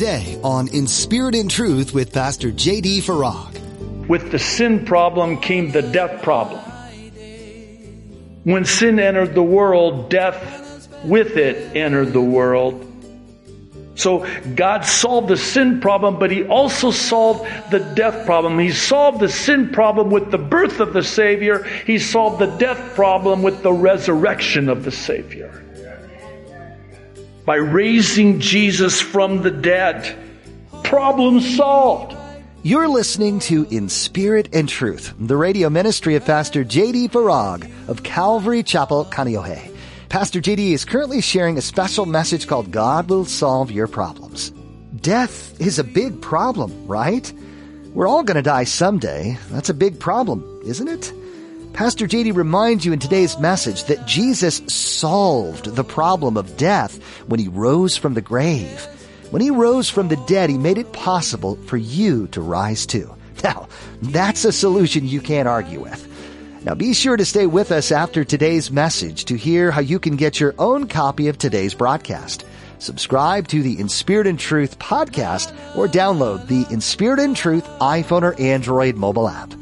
today on In Spirit and Truth with Pastor J.D. Farag. With the sin problem came the death problem. When sin entered the world, death with it entered the world. So God solved the sin problem, but He also solved the death problem. He solved the sin problem with the birth of the Savior. He solved the death problem with the resurrection of the Savior. By raising Jesus from the dead, problem solved. You're listening to In Spirit and Truth, the radio ministry of Pastor J.D. Farag of Calvary Chapel, Kaneohe. Pastor JD is currently sharing a special message called God Will Solve Your Problems. Death is a big problem, right? We're all going to die someday. That's a big problem, isn't it? Pastor JD reminds you in today's message that Jesus solved the problem of death when he rose from the grave. When he rose from the dead, he made it possible for you to rise too. Now, that's a solution you can't argue with. Now be sure to stay with us after today's message to hear how you can get your own copy of today's broadcast. Subscribe to the In Spirit and Truth podcast or download the In Spirit and Truth iPhone or Android mobile app.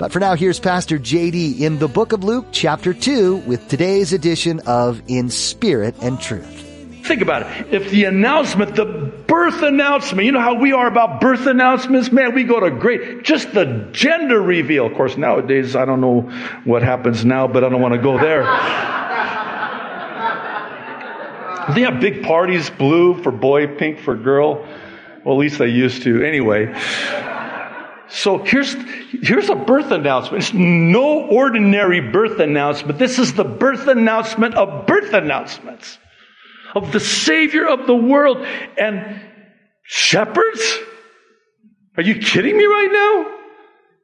But for now, here's Pastor JD in the book of Luke chapter 2 with today's edition of In Spirit and Truth. Think about it. If the announcement, the birth announcement, you know how we are about birth announcements? Man, we go to great, just the gender reveal. Of course, nowadays, I don't know what happens now, but I don't want to go there. they have big parties, blue for boy, pink for girl. Well, at least they used to. Anyway. So here's, here's a birth announcement. It's no ordinary birth announcement. This is the birth announcement of birth announcements of the Savior of the world. And shepherds? Are you kidding me right now?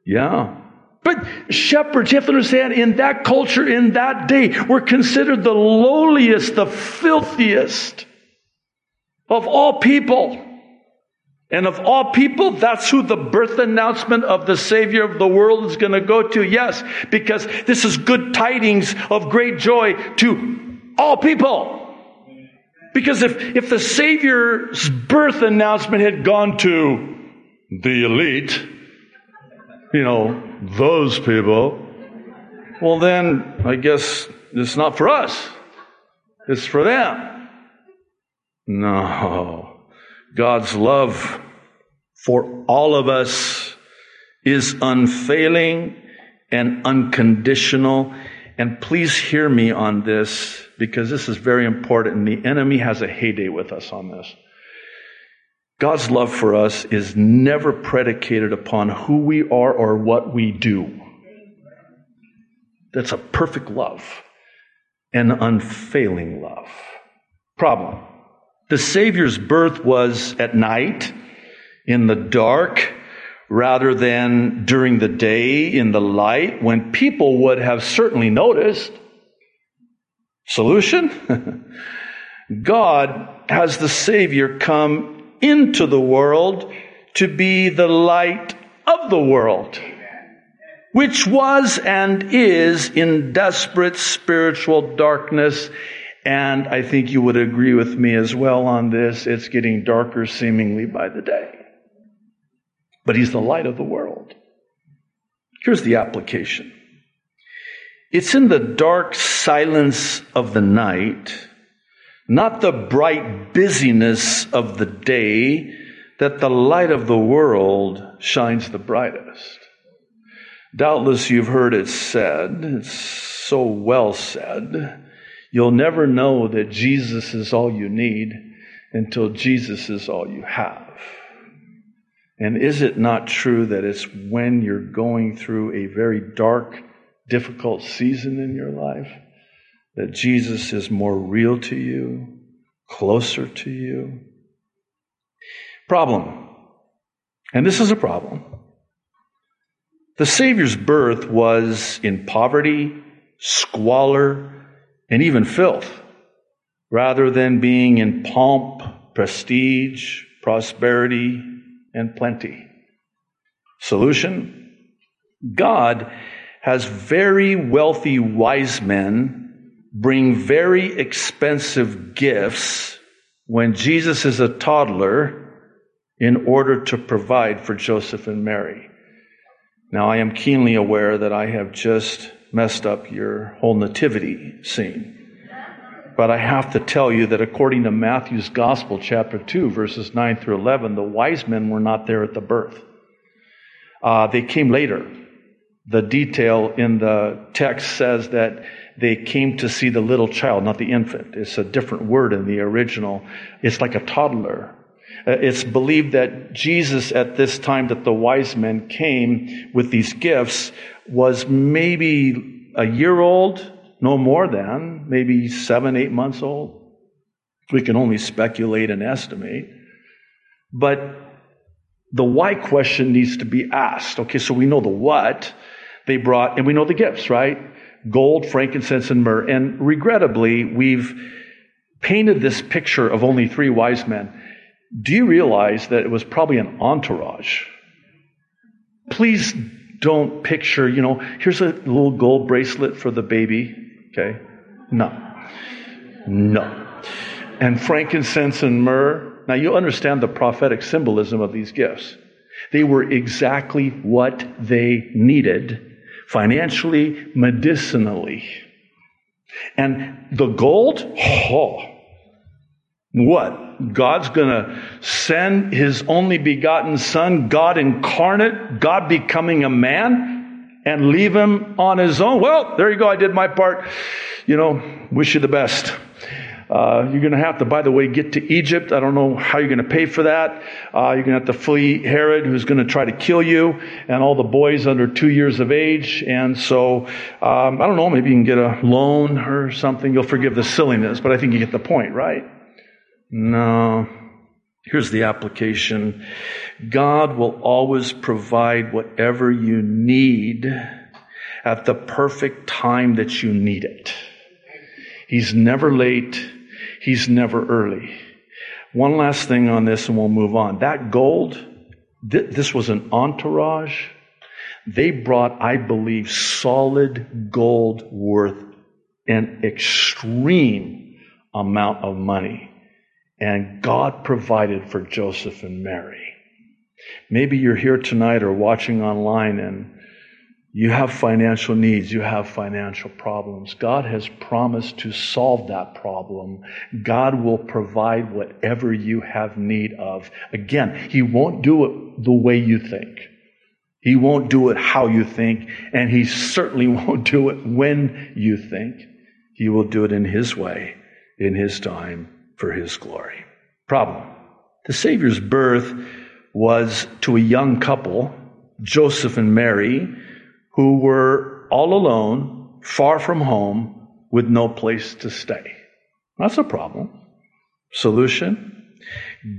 Yeah. But shepherds, you have to understand, in that culture, in that day, were considered the lowliest, the filthiest of all people. And of all people, that's who the birth announcement of the Savior of the world is going to go to. Yes, because this is good tidings of great joy to all people. Because if, if the Savior's birth announcement had gone to the elite, you know, those people, well, then I guess it's not for us. It's for them. No. God's love for all of us is unfailing and unconditional. And please hear me on this because this is very important and the enemy has a heyday with us on this. God's love for us is never predicated upon who we are or what we do. That's a perfect love, an unfailing love. Problem. The Savior's birth was at night, in the dark, rather than during the day in the light when people would have certainly noticed. Solution? God has the Savior come into the world to be the light of the world, which was and is in desperate spiritual darkness. And I think you would agree with me as well on this. It's getting darker seemingly by the day. But He's the light of the world. Here's the application. It's in the dark silence of the night, not the bright busyness of the day, that the light of the world shines the brightest. Doubtless you've heard it said, it's so well said, you'll never know that Jesus is all you need until Jesus is all you have. And is it not true that it's when you're going through a very dark, difficult season in your life, that Jesus is more real to you, closer to you. Problem. And this is a problem. The Savior's birth was in poverty, squalor, and even filth, rather than being in pomp, prestige, prosperity, and plenty. Solution? God has very wealthy wise men bring very expensive gifts when Jesus is a toddler in order to provide for Joseph and Mary. Now, I am keenly aware that I have just messed up your whole nativity scene. But I have to tell you that according to Matthew's Gospel, chapter 2, verses 9 through 11, the wise men were not there at the birth. Uh, they came later. The detail in the text says that they came to see the little child, not the infant. It's a different word in the original. It's like a toddler. Uh, it's believed that Jesus, at this time that the wise men came with these gifts, was maybe a year old, no more than, maybe seven, eight months old. We can only speculate and estimate. But the why question needs to be asked. Okay, so we know the what they brought, and we know the gifts, right? Gold, frankincense, and myrrh. And regrettably, we've painted this picture of only three wise men. Do you realize that it was probably an entourage? Please don't picture, you know, here's a little gold bracelet for the baby, okay? No. No. And frankincense and myrrh. Now you understand the prophetic symbolism of these gifts. They were exactly what they needed financially, medicinally. And the gold, oh, what? God's going to send his only begotten son, God incarnate, God becoming a man, and leave him on his own. Well, there you go. I did my part. You know, wish you the best. Uh, you're going to have to, by the way, get to Egypt. I don't know how you're going to pay for that. Uh, you're going to have to flee Herod, who's going to try to kill you, and all the boys under two years of age. And so, um, I don't know, maybe you can get a loan or something. You'll forgive the silliness, but I think you get the point, right? No. Here's the application God will always provide whatever you need at the perfect time that you need it. He's never late, He's never early. One last thing on this and we'll move on. That gold, th- this was an entourage. They brought, I believe, solid gold worth an extreme amount of money. And God provided for Joseph and Mary. Maybe you're here tonight or watching online and you have financial needs, you have financial problems. God has promised to solve that problem. God will provide whatever you have need of. Again, He won't do it the way you think. He won't do it how you think, and He certainly won't do it when you think. He will do it in His way, in His time, for His glory. Problem. The Savior's birth was to a young couple, Joseph and Mary, who were all alone, far from home, with no place to stay. That's a problem. Solution?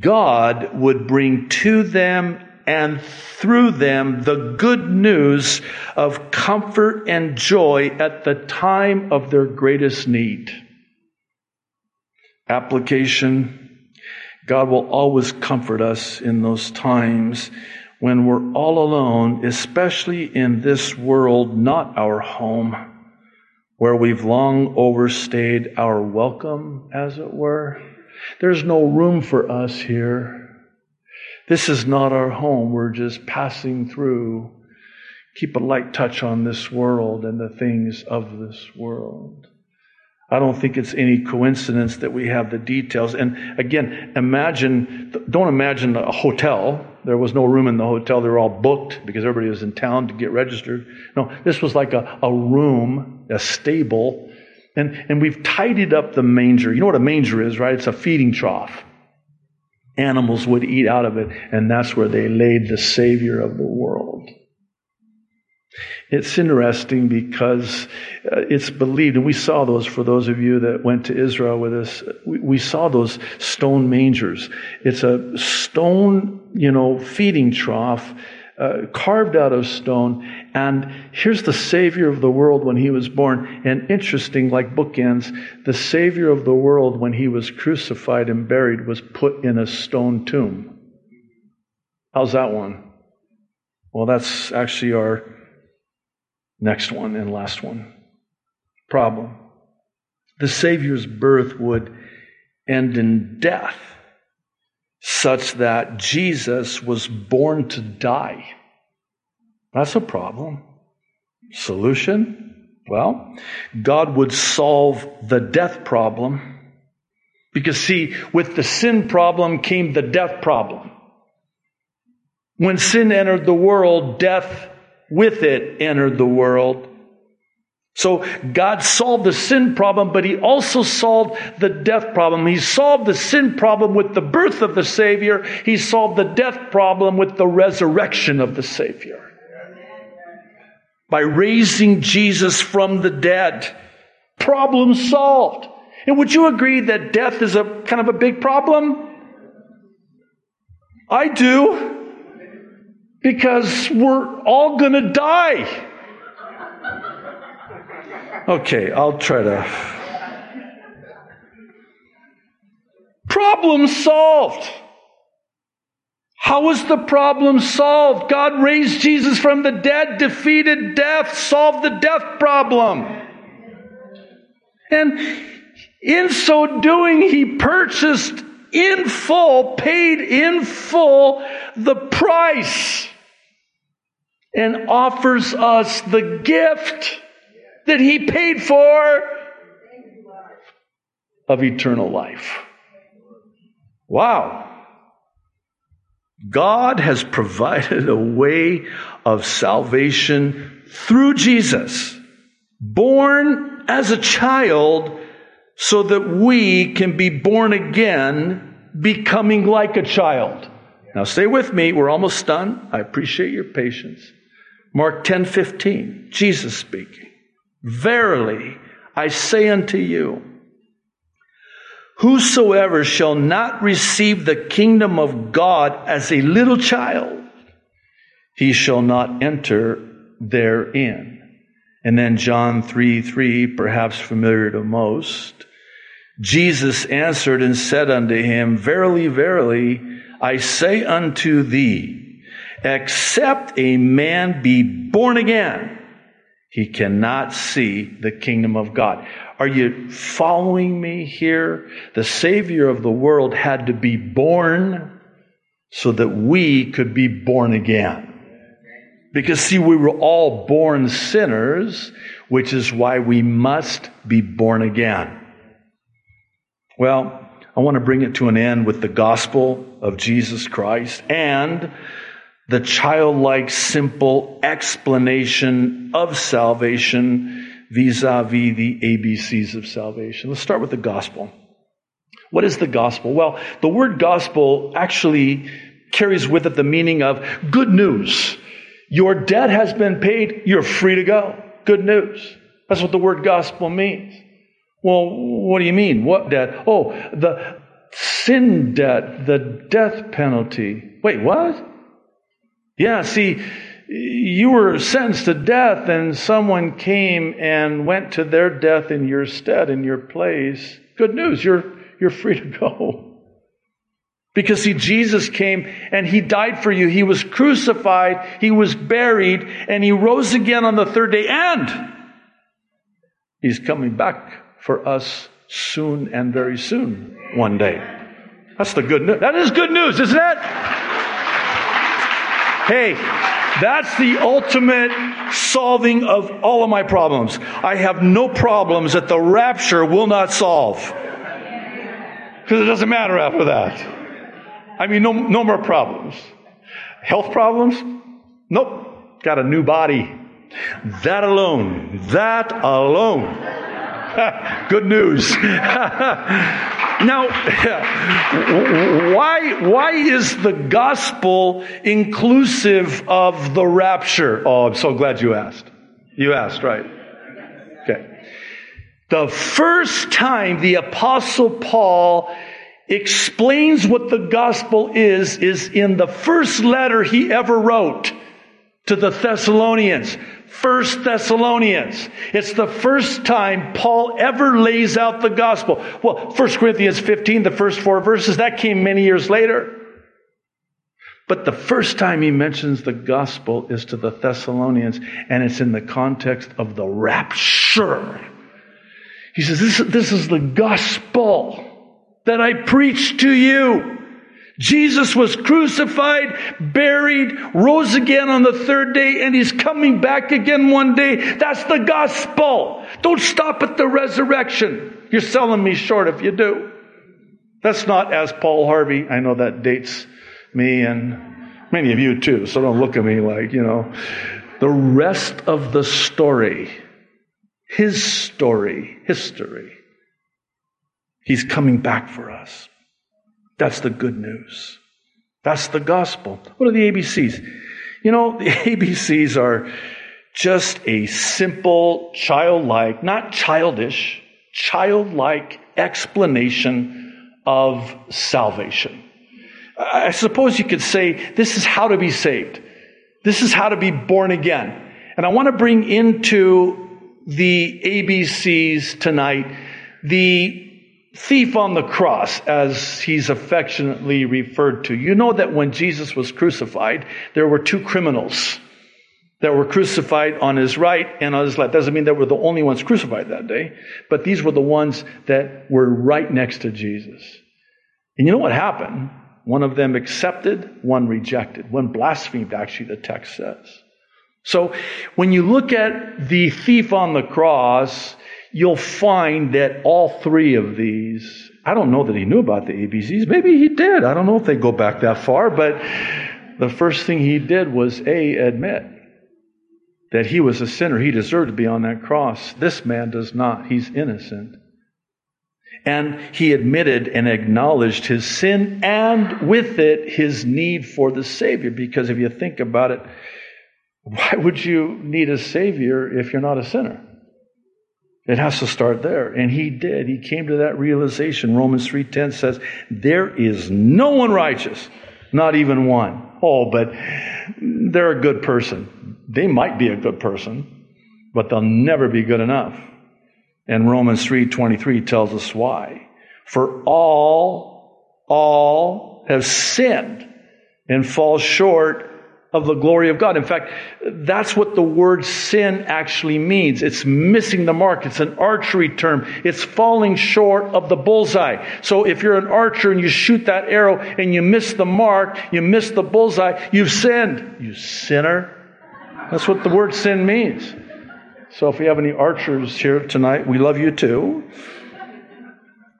God would bring to them and through them the good news of comfort and joy at the time of their greatest need. Application God will always comfort us in those times when we're all alone, especially in this world, not our home, where we've long overstayed our welcome, as it were. There's no room for us here. This is not our home. We're just passing through. Keep a light touch on this world and the things of this world. I don't think it's any coincidence that we have the details. And again, imagine, don't imagine a hotel. There was no room in the hotel. They were all booked because everybody was in town to get registered. No, this was like a, a room, a stable. And, and we've tidied up the manger. You know what a manger is, right? It's a feeding trough. Animals would eat out of it, and that's where they laid the Savior of the world. It's interesting because uh, it's believed, and we saw those for those of you that went to Israel with us. We, we saw those stone mangers. It's a stone, you know, feeding trough. Uh, carved out of stone. And here's the Savior of the world when he was born. And interesting, like bookends, the Savior of the world when he was crucified and buried was put in a stone tomb. How's that one? Well, that's actually our Next one and last one. Problem. The Savior's birth would end in death. such that Jesus was born to die. That's a problem. Solution? Well, God would solve the death problem. Because see, with the sin problem came the death problem. When sin entered the world, death with it entered the world. So God solved the sin problem, but He also solved the death problem. He solved the sin problem with the birth of the Savior. He solved the death problem with the resurrection of the Savior. By raising Jesus from the dead. Problem solved. And would you agree that death is a kind of a big problem? I do. Because we're all gonna die. Okay, I'll try to. Problem solved. How was the problem solved? God raised Jesus from the dead, defeated death, solved the death problem. And in so doing, he purchased in full, paid in full the price and offers us the gift that he paid for of eternal life. Wow. God has provided a way of salvation through Jesus, born as a child so that we can be born again, becoming like a child. Now stay with me. We're almost done. I appreciate your patience. Mark 10 15, Jesus speaking. Verily, I say unto you, whosoever shall not receive the kingdom of God as a little child, he shall not enter therein. And then John 3 3, perhaps familiar to most. Jesus answered and said unto him, Verily, verily, I say unto thee, except a man be born again, he cannot see the kingdom of God. Are you following me here? The Savior of the world had to be born so that we could be born again. Because see, we were all born sinners, which is why we must be born again. Well, I want to bring it to an end with the gospel of Jesus Christ and the childlike, simple explanation of salvation vis-a-vis the ABCs of salvation. Let's start with the gospel. What is the gospel? Well, the word gospel actually carries with it the meaning of good news. Your debt has been paid. You're free to go. Good news. That's what the word gospel means. Well, what do you mean? What debt? Oh, the sin debt, the death penalty. Wait, what? Yeah, see, you were sentenced to death and someone came and went to their death in your stead, in your place. Good news, you're, you're free to go. Because see, Jesus came and He died for you. He was crucified, He was buried, and He rose again on the third day, and He's coming back for us soon and very soon, one day. That's the good news. That is good news, isn't it? Hey, that's the ultimate solving of all of my problems. I have no problems that the rapture will not solve. Because it doesn't matter after that. I mean, no, no more problems. Health problems? Nope. Got a new body. That alone, that alone. Good news. Now, why, why is the gospel inclusive of the rapture? Oh, I'm so glad you asked. You asked, right? Okay. The first time the apostle Paul explains what the gospel is, is in the first letter he ever wrote to the Thessalonians. First Thessalonians. It's the first time Paul ever lays out the gospel. Well, 1 Corinthians 15, the first four verses, that came many years later. But the first time he mentions the gospel is to the Thessalonians, and it's in the context of the rapture. He says, This, this is the gospel that I preach to you. Jesus was crucified, buried, rose again on the third day, and he's coming back again one day. That's the gospel. Don't stop at the resurrection. You're selling me short if you do. That's not as Paul Harvey. I know that dates me and many of you too, so don't look at me like, you know. The rest of the story, his story, history, he's coming back for us. That's the good news. That's the gospel. What are the ABCs? You know, the ABCs are just a simple, childlike, not childish, childlike explanation of salvation. I suppose you could say this is how to be saved. This is how to be born again. And I want to bring into the ABCs tonight the thief on the cross, as he's affectionately referred to. You know that when Jesus was crucified, there were two criminals that were crucified on his right and on his left. Doesn't mean that we're the only ones crucified that day, but these were the ones that were right next to Jesus. And you know what happened? One of them accepted, one rejected, one blasphemed, actually, the text says. So when you look at the thief on the cross, you'll find that all three of these, I don't know that he knew about the ABCs. Maybe he did. I don't know if they go back that far, but the first thing he did was A, admit that he was a sinner. He deserved to be on that cross. This man does not. He's innocent. And he admitted and acknowledged his sin and with it his need for the Savior. Because if you think about it, why would you need a Savior if you're not a sinner? It has to start there. And he did. He came to that realization. Romans 3.10 says, there is no one righteous, not even one. Oh, but they're a good person. They might be a good person, but they'll never be good enough. And Romans 3.23 tells us why. For all, all have sinned and fall short of the glory of God. In fact, that's what the word sin actually means. It's missing the mark. It's an archery term. It's falling short of the bullseye. So if you're an archer and you shoot that arrow and you miss the mark, you miss the bullseye, you've sinned. You sinner. That's what the word sin means. So if we have any archers here tonight, we love you too.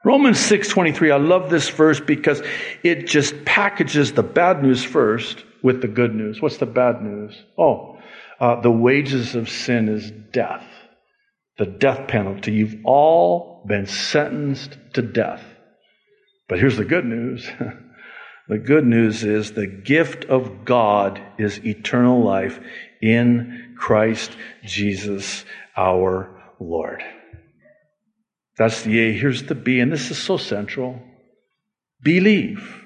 Romans 6:23 I love this verse because it just packages the bad news first with the good news. What's the bad news? Oh, uh, the wages of sin is death, the death penalty. You've all been sentenced to death. But here's the good news. the good news is the gift of God is eternal life in Christ Jesus our Lord. That's the A. Here's the B, and this is so central. Believe.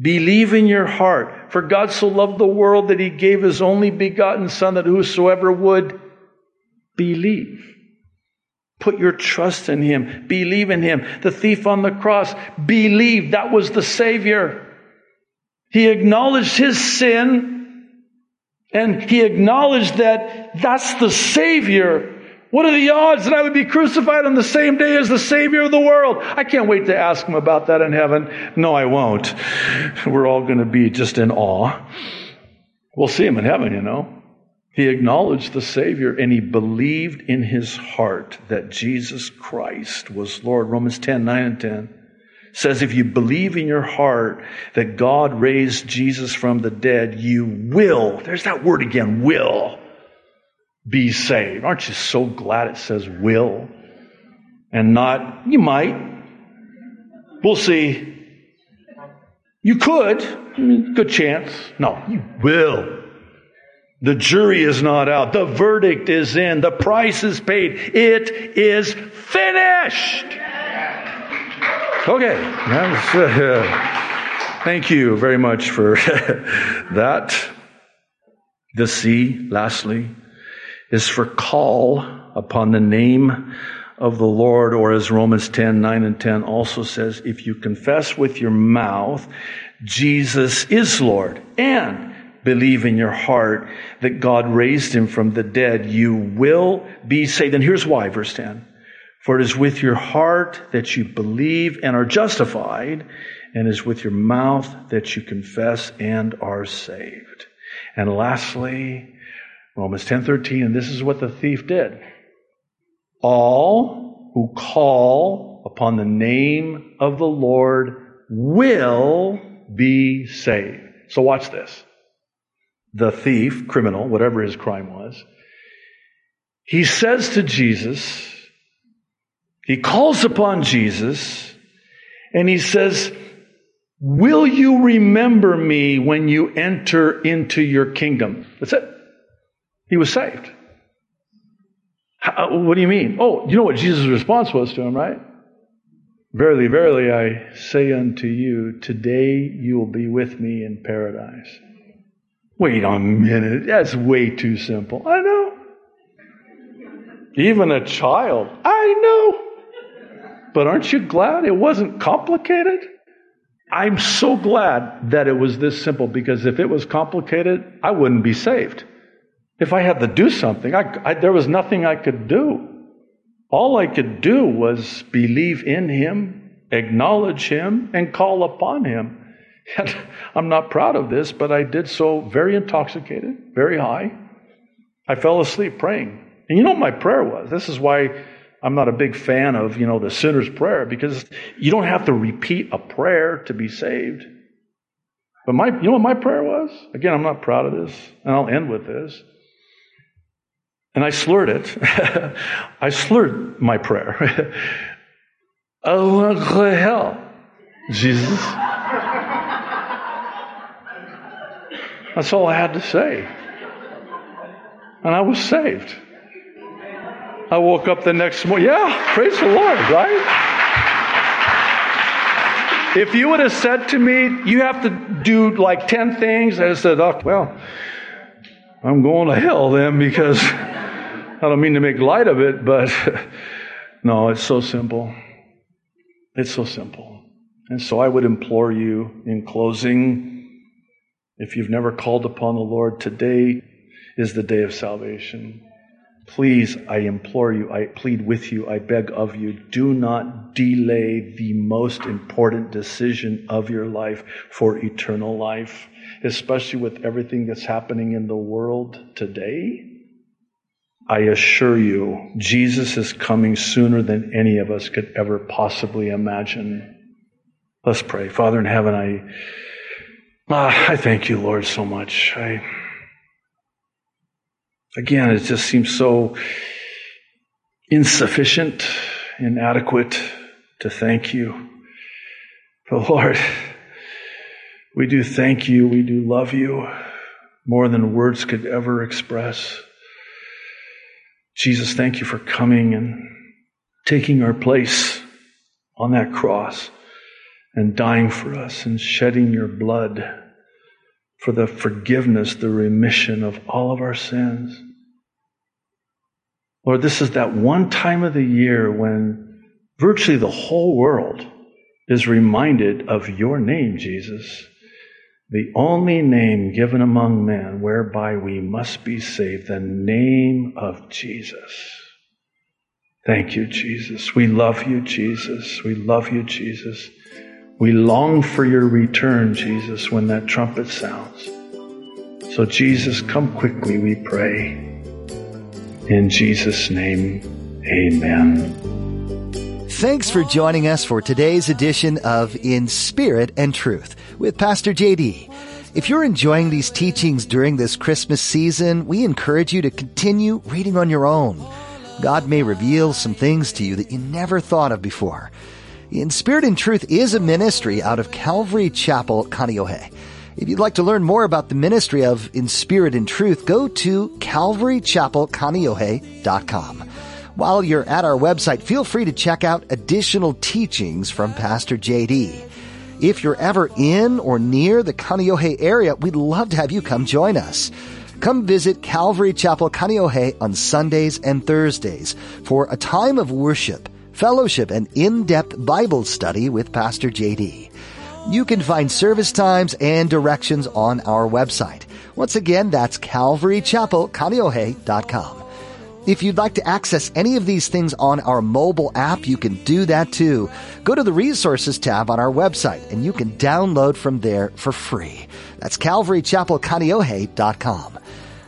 Believe in your heart. For God so loved the world that he gave his only begotten Son that whosoever would believe. Put your trust in him. Believe in him. The thief on the cross believed that was the Savior. He acknowledged his sin and he acknowledged that that's the Savior what are the odds that I would be crucified on the same day as the Savior of the world? I can't wait to ask him about that in heaven. No, I won't. We're all going to be just in awe. We'll see him in heaven, you know. He acknowledged the Savior and he believed in his heart that Jesus Christ was Lord. Romans 10, 9 and 10 says if you believe in your heart that God raised Jesus from the dead, you will, there's that word again, will be saved. Aren't you so glad it says will and not you might? We'll see. You could, good chance. No, you will. The jury is not out. The verdict is in. The price is paid. It is finished. Okay. Uh, thank you very much for that. The C, lastly, is for call upon the name of the Lord, or as Romans 10, 9 and 10 also says, if you confess with your mouth Jesus is Lord and believe in your heart that God raised him from the dead, you will be saved. And here's why, verse 10. For it is with your heart that you believe and are justified, and is with your mouth that you confess and are saved. And lastly, Romans 10:13 and this is what the thief did. All who call upon the name of the Lord will be saved. So watch this. The thief, criminal, whatever his crime was, he says to Jesus, he calls upon Jesus, and he says, Will you remember me when you enter into your kingdom? That's it. He was saved. How, uh, what do you mean? Oh, you know what Jesus' response was to him, right? Verily, verily, I say unto you, today you will be with me in paradise. Wait a minute. That's way too simple. I know. Even a child. I know. But aren't you glad it wasn't complicated? I'm so glad that it was this simple because if it was complicated, I wouldn't be saved. If I had to do something, I, I, there was nothing I could do. All I could do was believe in Him, acknowledge Him, and call upon Him. And I'm not proud of this, but I did so very intoxicated, very high. I fell asleep praying. And you know what my prayer was? This is why I'm not a big fan of, you know, the sinner's prayer because you don't have to repeat a prayer to be saved. But my, you know what my prayer was? Again, I'm not proud of this, and I'll end with this. And I slurred it. I slurred my prayer. oh, hell, Jesus. That's all I had to say. And I was saved. I woke up the next morning. Yeah, praise the Lord, right? If you would have said to me, you have to do like 10 things, I said, oh, well, I'm going to hell then because I don't mean to make light of it, but no, it's so simple. It's so simple. And so I would implore you in closing, if you've never called upon the Lord, today is the day of salvation. Please, I implore you, I plead with you, I beg of you, do not delay the most important decision of your life for eternal life, especially with everything that's happening in the world today. I assure you, Jesus is coming sooner than any of us could ever possibly imagine. Let's pray. Father in heaven, I, ah, I thank you, Lord, so much. I, again, it just seems so insufficient, inadequate to thank you. But Lord, we do thank you. We do love you more than words could ever express. Jesus, thank you for coming and taking our place on that cross and dying for us and shedding your blood for the forgiveness, the remission of all of our sins. Lord, this is that one time of the year when virtually the whole world is reminded of your name, Jesus the only name given among men whereby we must be saved, the name of Jesus. Thank you, Jesus. We love you, Jesus. We love you, Jesus. We long for your return, Jesus, when that trumpet sounds. So, Jesus, come quickly, we pray. In Jesus' name, amen. Thanks for joining us for today's edition of In Spirit and Truth with Pastor JD. If you're enjoying these teachings during this Christmas season, we encourage you to continue reading on your own. God may reveal some things to you that you never thought of before. In Spirit and Truth is a ministry out of Calvary Chapel, Kaneohe. If you'd like to learn more about the ministry of In Spirit and Truth, go to calvarychapelkaneohe.com. While you're at our website, feel free to check out additional teachings from Pastor JD. If you're ever in or near the Kaneohe area, we'd love to have you come join us. Come visit Calvary Chapel Kaneohe on Sundays and Thursdays for a time of worship, fellowship, and in-depth Bible study with Pastor JD. You can find service times and directions on our website. Once again, that's calvarychapelkaneohe.com. If you'd like to access any of these things on our mobile app, you can do that too. Go to the resources tab on our website and you can download from there for free. That's calvarychapelkaneohe.com.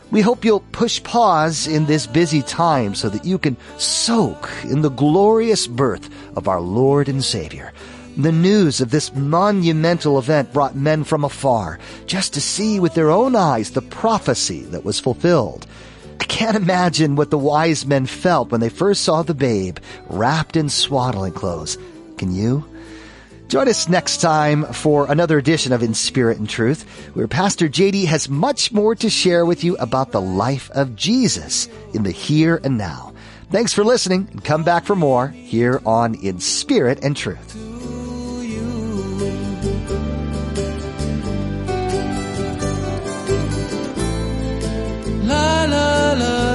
We hope you'll push pause in this busy time so that you can soak in the glorious birth of our Lord and Savior. The news of this monumental event brought men from afar just to see with their own eyes the prophecy that was fulfilled. I can't imagine what the wise men felt when they first saw the babe wrapped in swaddling clothes. Can you? Join us next time for another edition of In Spirit and Truth, where Pastor JD has much more to share with you about the life of Jesus in the here and now. Thanks for listening and come back for more here on In Spirit and Truth. color.